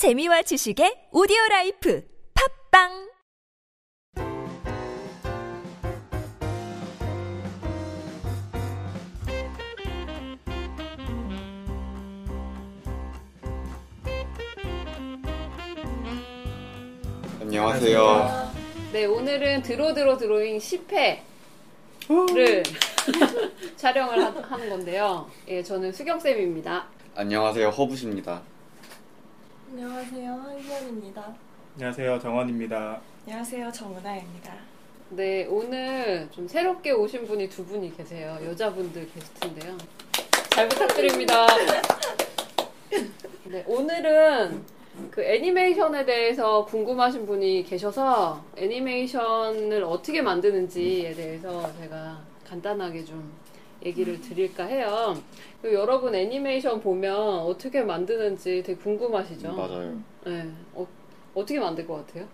재미와 지식의 오디오 life 팟빵 안녕하세요. 네, 오늘은 드로드로 드로잉 10회를 촬영을 하, 하는 건데요. 예, 저는 수경쌤입니다. 안녕하세요. 허부십니다. 안녕하세요 한현입니다. 안녕하세요 정원입니다. 안녕하세요 정은아입니다. 네, 오늘 좀 새롭게 오신 분이 두 분이 계세요. 여자분들 게스트인데요. 잘 부탁드립니다. 네, 오늘은 그 애니메이션에 대해서 궁금하신 분이 계셔서 애니메이션을 어떻게 만드는지에 대해서 제가 간단하게 좀 얘기를 드릴까 해요. 그리고 여러분 애니메이션 보면 어떻게 만드는지 되게 궁금하시죠? 맞아요. 네. 어, 어떻게 만들 것 같아요?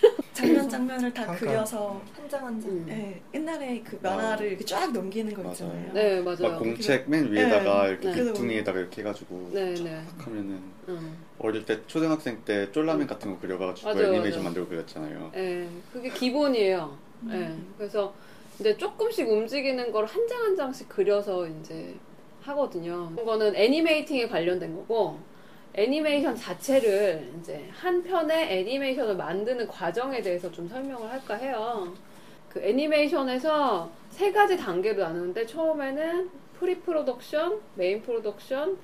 장면 장면을 다 잠깐. 그려서 한 장 한 장. 음. 네, 옛날에 그 만화를 이렇게 쫙 넘기는 거 맞아요. 있잖아요. 네, 막 맞아요. 공책 맨 위에다가 네. 이렇게 네. 귀퉁이에다가 이렇게 해가지고 네, 네. 탁 하면은 음. 어릴 때 초등학생 때 쫄라맨 같은 거 그려가지고 맞아요, 애니메이션 맞아요. 만들고 그렸잖아요. 예, 그게 기본이에요. 예, 그래서 이제 조금씩 움직이는 걸 한 장 한 장씩 그려서 이제 하거든요. 그거는 animating에 관련된 거고, 애니메이션 자체를 이제 한 편의 애니메이션을 만드는 과정에 대해서 좀 설명을 할까 해요. 그 애니메이션에서 세 가지 단계로 나누는데 처음에는 pre-production, main production,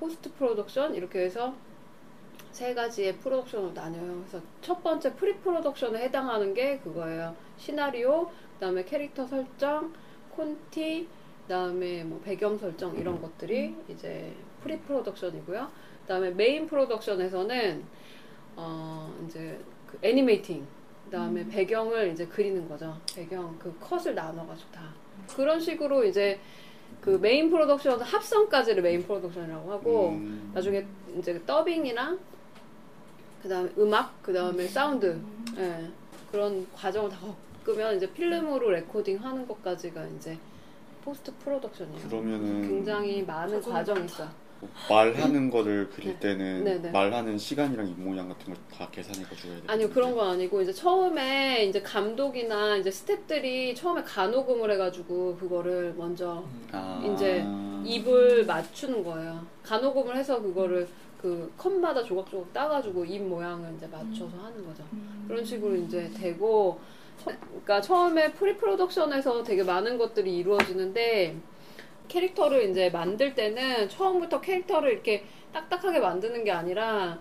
post-production 이렇게 해서 세 가지의 프로덕션으로 나뉘어요. 그래서 첫 번째 pre-production에 해당하는 게 그거예요. 시나리오, 그다음에 캐릭터 설정, 콘티, 그다음에 뭐 배경 설정 이런 것들이 이제 pre-production이고요. 그다음에 main production에서는 어 이제 그 animating, 그다음에 배경을 이제 그리는 거죠. 배경 그 컷을 나눠가지고 다 그런 식으로 이제 그 main production 합성까지를 main production이라고 하고 음, 나중에 이제 더빙이랑 그다음에 음악, 그다음에 사운드, 예, 그런 과정을 다 겪으면 이제 필름으로 레코딩 하는 것까지가 이제 post production이에요. 그러면은 굉장히 많은 과정이 과정이 있어요. 뭐 말하는 거를 그릴 때는 네, 네. 말하는 시간이랑 입 모양 같은 걸 다 계산해가지고 해야 돼요. 아니요 그런 건 아니고 이제 처음에 이제 감독이나 이제 스탭들이 처음에 가녹음을 해가지고 그거를 먼저 아, 이제 입을 맞추는 거예요. 가녹음을 해서 그거를 그 컷마다 조각조각 따가지고 입 모양을 이제 맞춰서 하는 거죠. 그런 식으로 이제 되고, 처- 그러니까 처음에 pre production에서 되게 많은 것들이 이루어지는데, 캐릭터를 이제 만들 때는 처음부터 캐릭터를 이렇게 딱딱하게 만드는 게 아니라,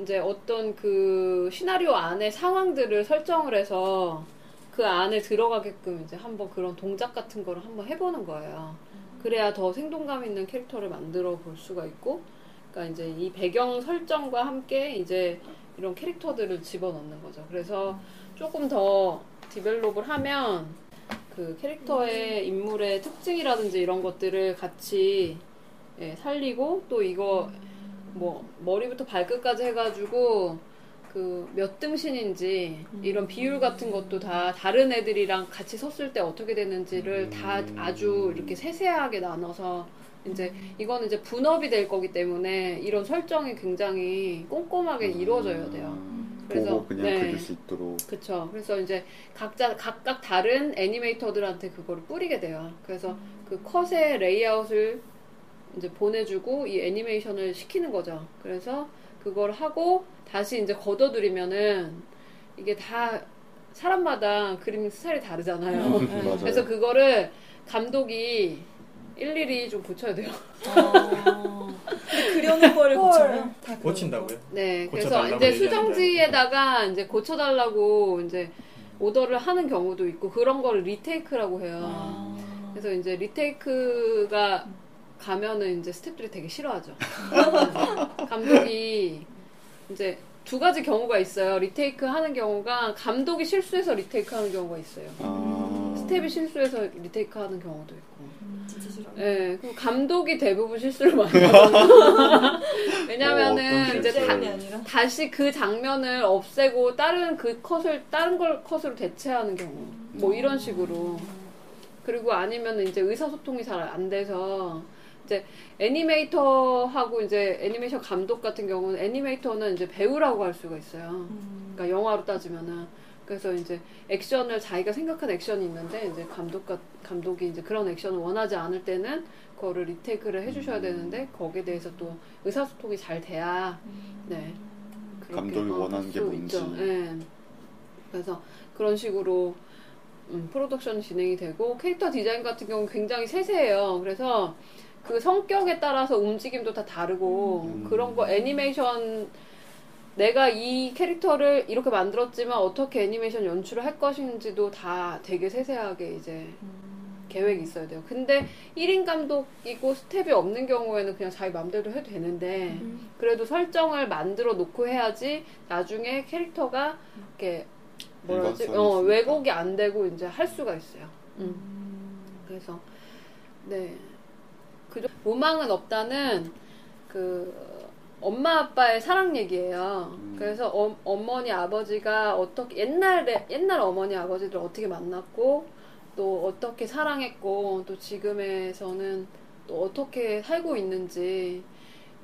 이제 어떤 그 시나리오 안에 상황들을 설정을 해서 그 안에 들어가게끔 이제 한번 그런 동작 같은 거를 한번 해보는 거예요. 그래야 더 생동감 있는 캐릭터를 만들어 볼 수가 있고, 그러니까 이제 이 배경 설정과 함께 이제 이런 캐릭터들을 집어넣는 거죠. 그래서 조금 더 develop을 하면 그 캐릭터의 인물의 특징이라든지 이런 것들을 같이 예, 살리고 또 이거 뭐 머리부터 발끝까지 해가지고 그 몇 등신인지 이런 비율 같은 것도 다 다른 애들이랑 같이 섰을 때 어떻게 되는지를 다 아주 이렇게 세세하게 나눠서 이제 이거는 이제 분업이 될 거기 때문에 이런 설정이 굉장히 꼼꼼하게 이루어져야 돼요. 그래서, 보고 그냥 네. 그릴 수 있도록 그쵸. 그래서 이제 각자, 각각 다른 애니메이터들한테 그거를 뿌리게 돼요. 그래서 그 컷의 레이아웃을 이제 보내주고 이 애니메이션을 시키는 거죠. 그래서 그걸 하고 다시 이제 걷어들이면은 이게 다 사람마다 그림 스타일이 다르잖아요. 맞아요. 그래서 그거를 감독이 일일이 좀 고쳐야 돼요. 아, 근데 그려놓은 거를 고쳐요? 다 고친다고요? 네, 그래서 이제. 수정지에다가 이제 고쳐달라고 이제 오더를 하는 경우도 있고 그런 거를 retake라고 해요. 거. 아. 그래서 이제 retake가 가면은 이제 스태프들이 되게 싫어하죠. 감독이 이제 두 가지 경우가 있어요. retake 하는 경우가 감독이 실수해서 retake 하는 경우가 있어요. 아, 스텝이 실수해서 retake 하는 경우도 있고. 예, 그럼 감독이 대부분 실수를 많이 하거든요. 왜냐면은 어, 이제? 다, 이 아니라 다시 그 장면을 없애고 다른 그 컷을 다른 걸 컷으로 대체하는 경우 뭐 이런 식으로 그리고 아니면 이제 의사소통이 잘 안 돼서 이제 애니메이터하고 이제 애니메이션 감독 같은 경우는 애니메이터는 이제 배우라고 할 수가 있어요. 음. 그러니까 영화로 따지면은 그래서 이제 액션을 자기가 생각한 액션이 있는데 이제 감독과 감독이 이제 그런 액션을 원하지 않을 때는 그거를 retake를 해주셔야 되는데 거기에 대해서 또 의사소통이 잘 돼야 네 그렇게, 감독이 어, 원하는 할게수 뭔지. 있죠. 예. 그래서 그런 식으로 음, 프로덕션이 진행이 되고 캐릭터 디자인 같은 경우 는 굉장히 세세해요. 그래서 그 성격에 따라서 움직임도 다 다르고 음. 그런 거 애니메이션 내가 이 캐릭터를 이렇게 만들었지만 어떻게 애니메이션 연출을 할 것인지도 다 되게 세세하게 이제 계획이 있어야 돼요. 근데 1인 감독이고 스텝이 없는 경우에는 그냥 자기 맘대로 해도 되는데 음. 그래도 설정을 만들어 놓고 해야지 나중에 캐릭터가 이렇게 뭐라 하지? 일관성이 어. 왜곡이 안 되고 이제 할 수가 있어요. 음. 그래서 네. 그 로망은 없다는 그 엄마 아빠의 사랑 얘기예요. 음. 그래서 어, 어머니 아버지가 어떻게 옛날에 옛날 어머니 아버지들 어떻게 만났고 또 어떻게 사랑했고 또 지금에서는 또 어떻게 살고 있는지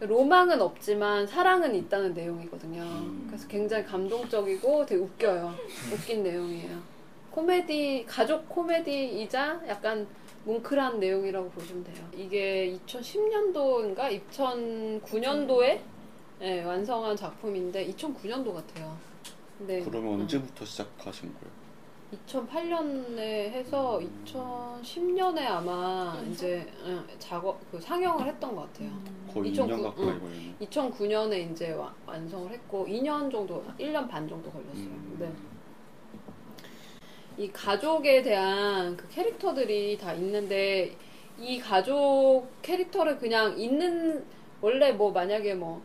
로망은 없지만 사랑은 있다는 내용이거든요. 음. 그래서 굉장히 감동적이고 되게 웃겨요. 웃긴 내용이에요. 코미디 가족 코미디이자 약간 뭉클한 내용이라고 보시면 돼요. 이게 2010년도인가 2009년도에 예, 완성한 작품인데 2009년도 같아요. 근데 그러면 어. 언제부터 시작하신 거예요? 2008년에 해서 2010년에 아마 이제 예, 작업 그 상영을 했던 것 같아요. 거의 2009 2년 가까이 응. 걸렸네. 2009년에 이제 와- 완성을 했고 2년 정도, 1년 반 정도 걸렸어요. 음. 네. 이 가족에 대한 그 캐릭터들이 다 있는데 이 가족 캐릭터를 그냥 있는 원래 뭐 만약에 뭐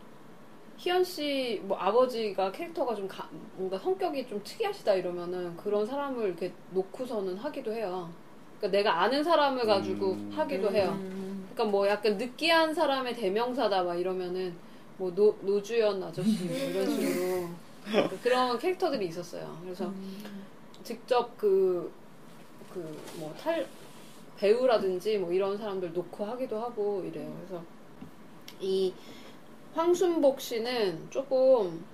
희연 씨 뭐 아버지가 캐릭터가 좀 가- 뭔가 성격이 좀 특이하시다 이러면은 그런 사람을 이렇게 놓고서는 하기도 해요. 그러니까 내가 아는 사람을 가지고 음. 하기도 해요. 그러니까 뭐 약간 느끼한 사람의 대명사다 막 이러면은 뭐 노, 노주연 아저씨 뭐 이런 식으로 그러니까 그런 캐릭터들이 있었어요. 그래서 직접 그 그 뭐 탈 배우라든지 뭐 이런 사람들 놓고 하기도 하고 이래요. 그래서 이 황순복 씨는 조금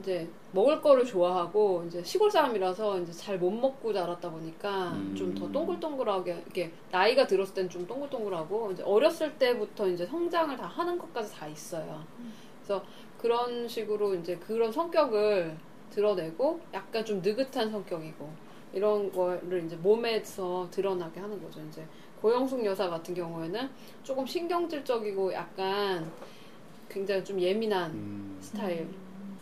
이제 먹을 거를 좋아하고 이제 시골 사람이라서 이제 잘 못 먹고 자랐다 보니까 음. 좀더 동글동글하게 이게 나이가 들었을 땐 좀 동글동글하고 이제 어렸을 때부터 이제 성장을 다 하는 것까지 다 있어요. 그래서 그런 식으로 이제 그런 성격을 드러내고 약간 좀 느긋한 성격이고 이런 거를 이제 몸에서 드러나게 하는 거죠. 이제 고영숙 여사 같은 경우에는 조금 신경질적이고 약간 굉장히 좀 예민한 음. 스타일.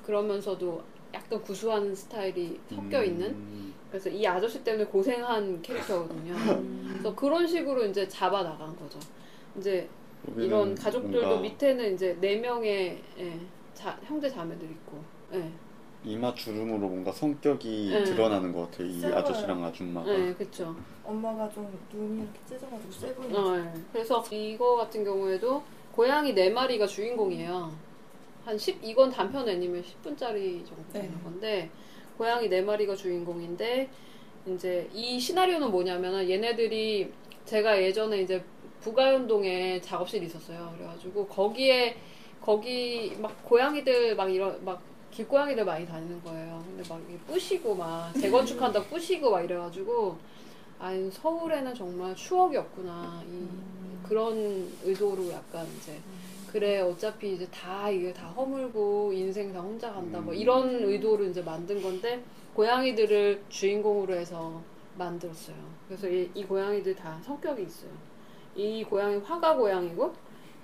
그러면서도 약간 구수한 스타일이 섞여 있는. 음. 그래서 이 아저씨 때문에 고생한 캐릭터거든요. 그래서 그런 식으로 이제 잡아 나간 거죠. 이제 이런 가족들도 뭔가 밑에는 이제 네 명의 예, 자- 형제 자매들 있고. 예. 이마 주름으로 뭔가 성격이 네. 드러나는 것 같아요. 이 세워요. 아저씨랑 아줌마가. 예, 그쵸. 엄마가 좀 눈이 이렇게 찢어가지고 세 보이는. 어, 예. 그래서 이거 같은 경우에도 고양이 네 마리가 주인공이에요. 한 10, 이건 단편 애니메 10분짜리 정도 되는 네. 건데, 고양이 네 마리가 주인공인데, 이제 이 시나리오는 뭐냐면은 얘네들이 제가 예전에 이제 부가연동에 작업실이 있었어요. 그래가지고 거기에, 거기 막 고양이들 막 이런, 막 길고양이들 많이 다니는 거예요. 근데 막 이게 부시고 막 재건축한다 부시고 막 이래가지고, 아, 서울에는 정말 추억이 없구나. 이, 그런 의도로 약간 이제 그래 어차피 이제 다 이게 다 허물고 인생 다 혼자 간다 뭐 음. 이런 의도로 이제 만든 건데 고양이들을 주인공으로 해서 만들었어요. 그래서 이, 이 고양이들 다 성격이 있어요. 이 고양이 화가 고양이고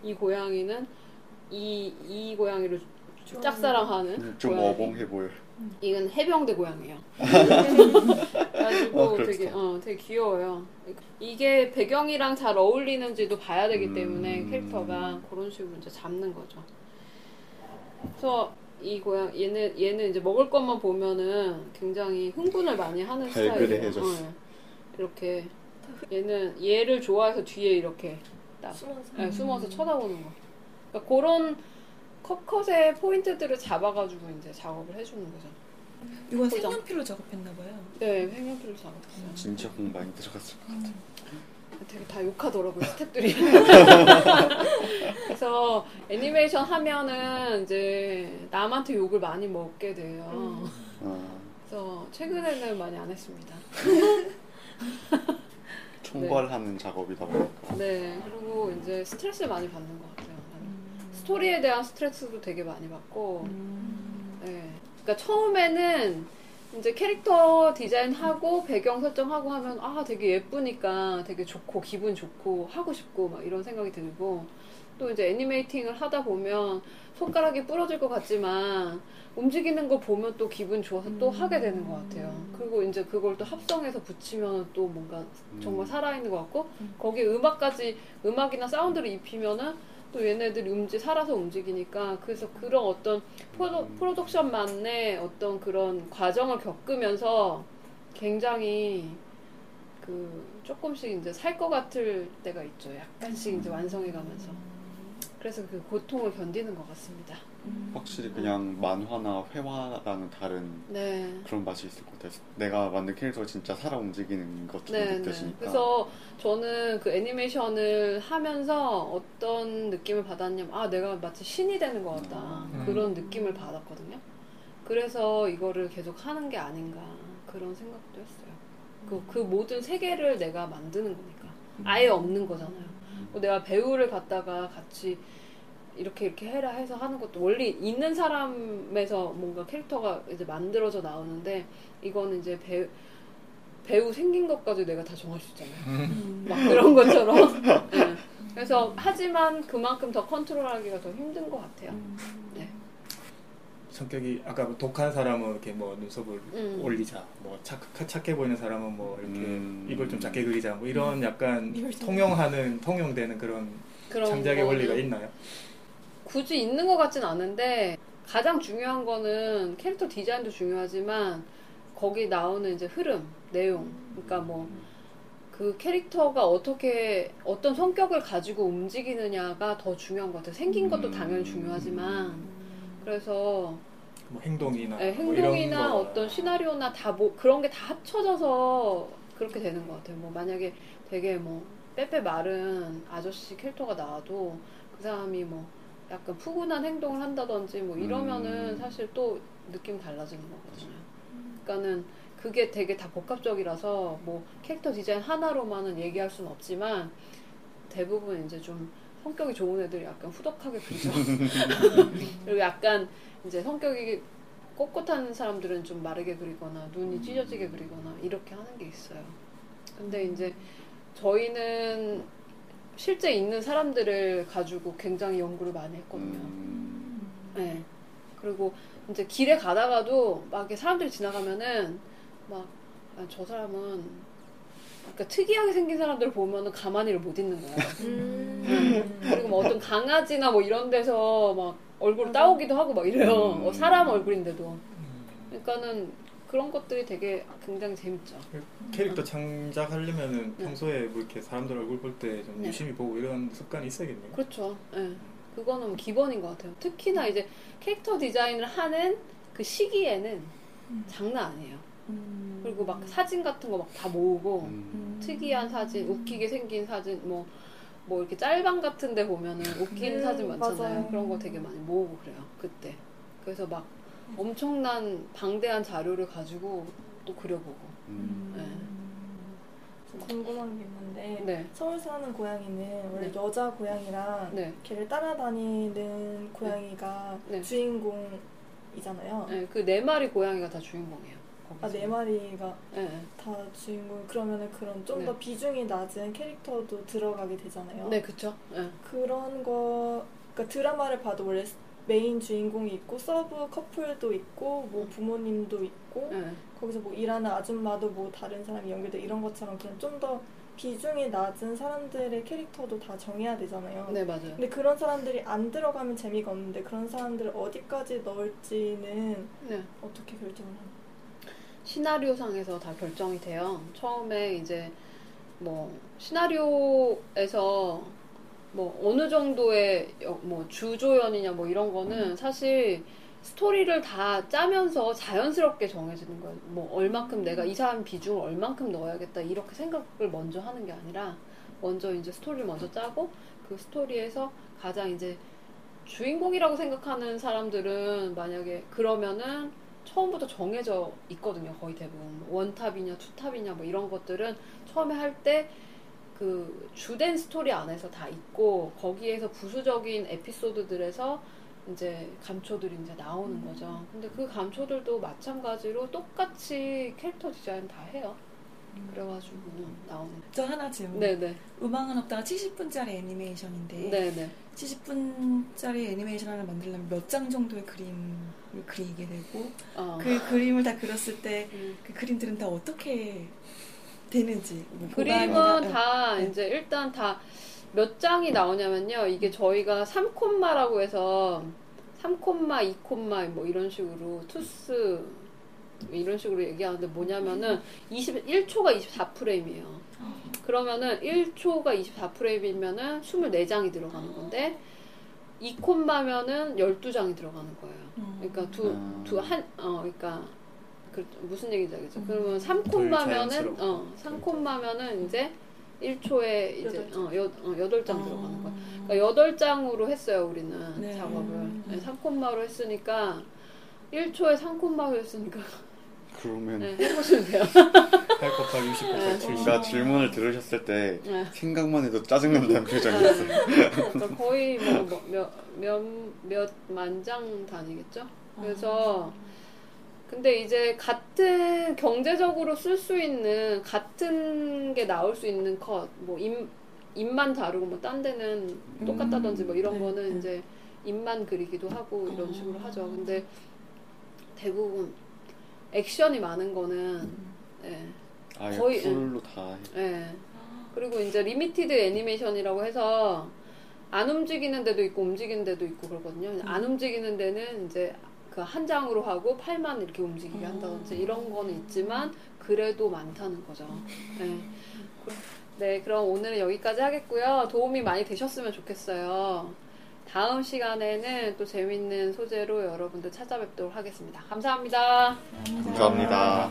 이 고양이는 이 이 고양이를 짝사랑하는 음, 좀 고양이. 어벙해 보여. 이건 해병대 고양이에요. 그래가지고 어, 그렇다. 되게 어 되게 귀여워요. 이게 배경이랑 잘 어울리는지도 봐야 되기 때문에 음. 캐릭터가 그런 식으로 이제 잡는 거죠. 그래서 이 고양 얘는 얘는 이제 먹을 것만 보면은 굉장히 흥분을 많이 하는 스타일이에요. 어, 이렇게 얘는 얘를 좋아해서 뒤에 이렇게 딱 숨어서. 네, 숨어서 쳐다보는 거. 그러니까 그런 컷컷의 포인트들을 잡아가지고 이제 작업을 해주는 거죠. 이건 포장. 색연필로 작업했나 봐요. 네, 색연필로 작업했어요. 진짜 공 많이 들어갔을 것 같아. 되게 다 욕하더라고요 스태프들이. 그래서 애니메이션 하면은 이제 남한테 욕을 많이 먹게 돼요. 아, 그래서 최근에는 많이 안 했습니다. 총괄하는 작업이다 보니까. 네, 그리고 이제 스트레스를 많이 받는 것 같아요. 스토리에 대한 스트레스도 되게 많이 받고, 네. 그러니까 처음에는 이제 캐릭터 디자인하고 배경 설정하고 하면 아 되게 예쁘니까 되게 좋고 기분 좋고 하고 싶고 막 이런 생각이 들고. 또 이제 애니메이팅을 하다 보면 손가락이 부러질 것 같지만 움직이는 거 보면 또 기분 좋아서 또 하게 되는 것 같아요. 그리고 이제 그걸 또 합성해서 붙이면 또 뭔가 정말 살아있는 것 같고 거기에 음악까지 음악이나 사운드를 입히면은 또 얘네들이 움직 살아서 움직이니까 그래서 그런 어떤 프로덕, 프로덕션만의 어떤 그런 과정을 겪으면서 굉장히 그 조금씩 이제 살 것 같을 때가 있죠. 약간씩 이제 완성해 가면서 그래서 그 고통을 견디는 것 같습니다. 확실히 그냥 만화나 회화랑은 다른 네. 그런 맛이 있을 것 같아요. 내가 만든 캐릭터가 진짜 살아 움직이는 것처럼 네, 네. 느껴지니까. 그래서 저는 그 애니메이션을 하면서 어떤 느낌을 받았냐면, 아, 내가 마치 신이 되는 것 같다. 음. 그런 느낌을 받았거든요. 그래서 이거를 계속 하는 게 아닌가. 그런 생각도 했어요. 그, 그 모든 세계를 내가 만드는 거니까. 아예 없는 거잖아요. 뭐 내가 배우를 갖다가 같이 이렇게 이렇게 해라 해서 하는 것도 원래 있는 사람에서 뭔가 캐릭터가 이제 만들어져 나오는데 이거는 이제 배우 배우 생긴 것까지 내가 다 정할 수 있잖아요. 막 그런 것처럼. 네. 그래서 하지만 그만큼 더 컨트롤하기가 더 힘든 것 같아요. 네. 성격이 아까 뭐 독한 사람은 이렇게 뭐 눈썹을 음. 올리자, 뭐 착, 착해 보이는 사람은 뭐 이렇게 음. 입을 좀 작게 그리자, 뭐 이런 약간 통용하는 통용되는 그런 그런 창작의 원리가 있나요? 굳이 있는 것 같진 않은데 가장 중요한 거는 캐릭터 디자인도 중요하지만 거기 나오는 이제 흐름, 내용. 그러니까 뭐 그 캐릭터가 어떻게 어떤 성격을 가지고 움직이느냐가 더 중요한 것 같아요. 생긴 것도 음. 당연히 중요하지만 그래서 뭐 행동이나 네, 뭐 행동이나 거. 어떤 시나리오나 다 뭐 그런 게 다 합쳐져서 그렇게 되는 것 같아요. 뭐 만약에 되게 뭐 빼빼 마른 아저씨 캐릭터가 나와도 그 사람이 뭐 약간 푸근한 행동을 한다든지 뭐 이러면은 음. 사실 또 느낌 달라지는 거거든요. 그러니까는 그게 되게 다 복합적이라서 뭐 캐릭터 디자인 하나로만은 얘기할 수는 없지만 대부분 이제 좀 성격이 좋은 애들이 약간 후덕하게 그리죠. 그리고 약간 이제 성격이 꼿꼿한 사람들은 좀 마르게 그리거나 눈이 찢어지게 그리거나 이렇게 하는 게 있어요. 근데 이제 저희는 실제 있는 사람들을 가지고 굉장히 연구를 많이 했거든요. 음, 네. 그리고 이제 길에 가다가도 막 이렇게 사람들이 지나가면은 막 저 사람은 그러니까 특이하게 생긴 사람들을 보면은 가만히를 못 있는 거예요. 음. 그리고 뭐 어떤 강아지나 뭐 이런 데서 막 얼굴 따오기도 하고 막 이래요. 음. 어, 사람 얼굴인데도. 음, 그러니까는 그런 것들이 되게 굉장히 재밌죠. 캐릭터 창작하려면은 네. 평소에 뭐 이렇게 사람들 얼굴 볼 때 좀 네. 유심히 보고 이런 습관이 있어야겠네요. 그렇죠. 예. 그거는 뭐 기본인 것 같아요. 특히나 이제 캐릭터 디자인을 하는 그 시기에는 장난 아니에요. 그리고 막 사진 같은 거 막 다 모으고 음. 특이한 사진, 웃기게 생긴 사진, 뭐, 뭐 이렇게 짤방 같은 데 보면은 웃긴 음, 사진 많잖아요. 맞아요. 그런 거 되게 많이 모으고 그래요. 그때. 그래서 막 엄청난 방대한 자료를 가지고 또 그려보고. 음. 궁금한 게 있는데 네. 서울 사는 고양이는 원래 네. 여자 고양이랑 네. 걔를 따라다니는 고양이가 네. 주인공이잖아요. 네. 그 네 마리 고양이가 다 주인공이에요. 아 네 마리가 네. 네. 다 주인공 그러면은 그런 좀 네. 더 비중이 낮은 캐릭터도 들어가게 되잖아요. 네, 그쵸. 네. 그런 거 그러니까 드라마를 봐도 원래 메인 주인공이 있고 sub 커플도 있고 뭐 부모님도 있고 네. 거기서 뭐 일하는 아줌마도 뭐 다른 사람이 연결돼 이런 것처럼 그냥 좀 더 비중이 낮은 사람들의 캐릭터도 다 정해야 되잖아요. 네, 맞아요. 근데 그런 사람들이 안 들어가면 재미가 없는데 그런 사람들을 어디까지 넣을지는 네. 어떻게 결정을 하나요? 시나리오상에서 다 결정이 돼요. 처음에 이제 뭐 시나리오에서 뭐 어느 정도의 여- 뭐 주조연이냐 뭐 이런 거는 사실 스토리를 다 짜면서 자연스럽게 정해지는 거예요. 뭐 얼만큼 내가 이 사람 비중을 얼만큼 넣어야겠다 이렇게 생각을 먼저 하는 게 아니라 먼저 이제 스토리를 먼저 짜고 그 스토리에서 가장 이제 주인공이라고 생각하는 사람들은 만약에 그러면은 처음부터 정해져 있거든요. 거의 대부분 뭐 원탑이냐 투탑이냐 뭐 이런 것들은 처음에 할때 그 주된 스토리 안에서 다 있고 거기에서 부수적인 에피소드들에서 이제 감초들이 이제 나오는 거죠. 근데 그 감초들도 마찬가지로 똑같이 캐릭터 디자인 다 해요. 그래가지고 나오는. 저 하나 질문. 네네. 음악은 없다가 70분짜리 애니메이션인데 네네. 70분짜리 애니메이션 하나 만들려면 몇 장 정도의 그림을 그리게 되고 어. 그 그림을 다 그렸을 때그 음. 그림들은 다 어떻게 되는지 뭐 그림은 보관이나- 다 네. 이제 일단 다 몇 장이 나오냐면요. 이게 저희가 3콤마라고 해서 3콤마, 2콤마 뭐 이런 식으로 투스 이런 식으로 얘기하는데 뭐냐면은 21초가 24프레임이에요. 그러면은 1초가 24프레임이면은 24장이 들어가는 건데 2콤마면은 12장이 들어가는 거예요. 음. 그러니까 두 음. 두한 어 그러니까 그 무슨 얘기인지 알겠죠? 음. 그러면 덜 3콤마면은 자연스럽고. 어 3콤마면은 이제 1초에 이제 여덟 어, 여, 어 8장 아. 들어가는 거야. 그러니까 8장으로 했어요, 우리는 네. 작업을. 음. 네, 3콤마로 했으니까 1초에 3콤마로 했으니까 그러면 네, 해보시면 돼요. 8 곱하기 60 곱하기 네. 70. 뭔가 질문을 들으셨을 때 네. 생각만 해도 짜증난다는 표정이었어요. 그러니까 거의 뭐 몇몇 만장 단위겠죠. 그래서 근데 이제 같은 경제적으로 쓸 수 있는 같은 게 나올 수 있는 컷뭐 입만 다르고 뭐 딴 데는 똑같다든지 뭐 이런 네, 거는 네. 이제 입만 그리기도 하고 이런 어. 식으로 하죠. 근데 대부분 액션이 많은 거는 음. 예. 아예 거의, 풀로 다 해. 예. 그리고 이제 limited 애니메이션이라고 해서 안 움직이는 데도 있고 움직이는 데도 있고 그러거든요. 안 움직이는 데는 이제 그 한 장으로 하고 팔만 이렇게 움직이게 한다든지 이런 거는 있지만 그래도 많다는 거죠. 네. 네, 그럼 오늘은 여기까지 하겠고요. 도움이 많이 되셨으면 좋겠어요. 다음 시간에는 또 재밌는 소재로 여러분들 찾아뵙도록 하겠습니다. 감사합니다. 감사합니다.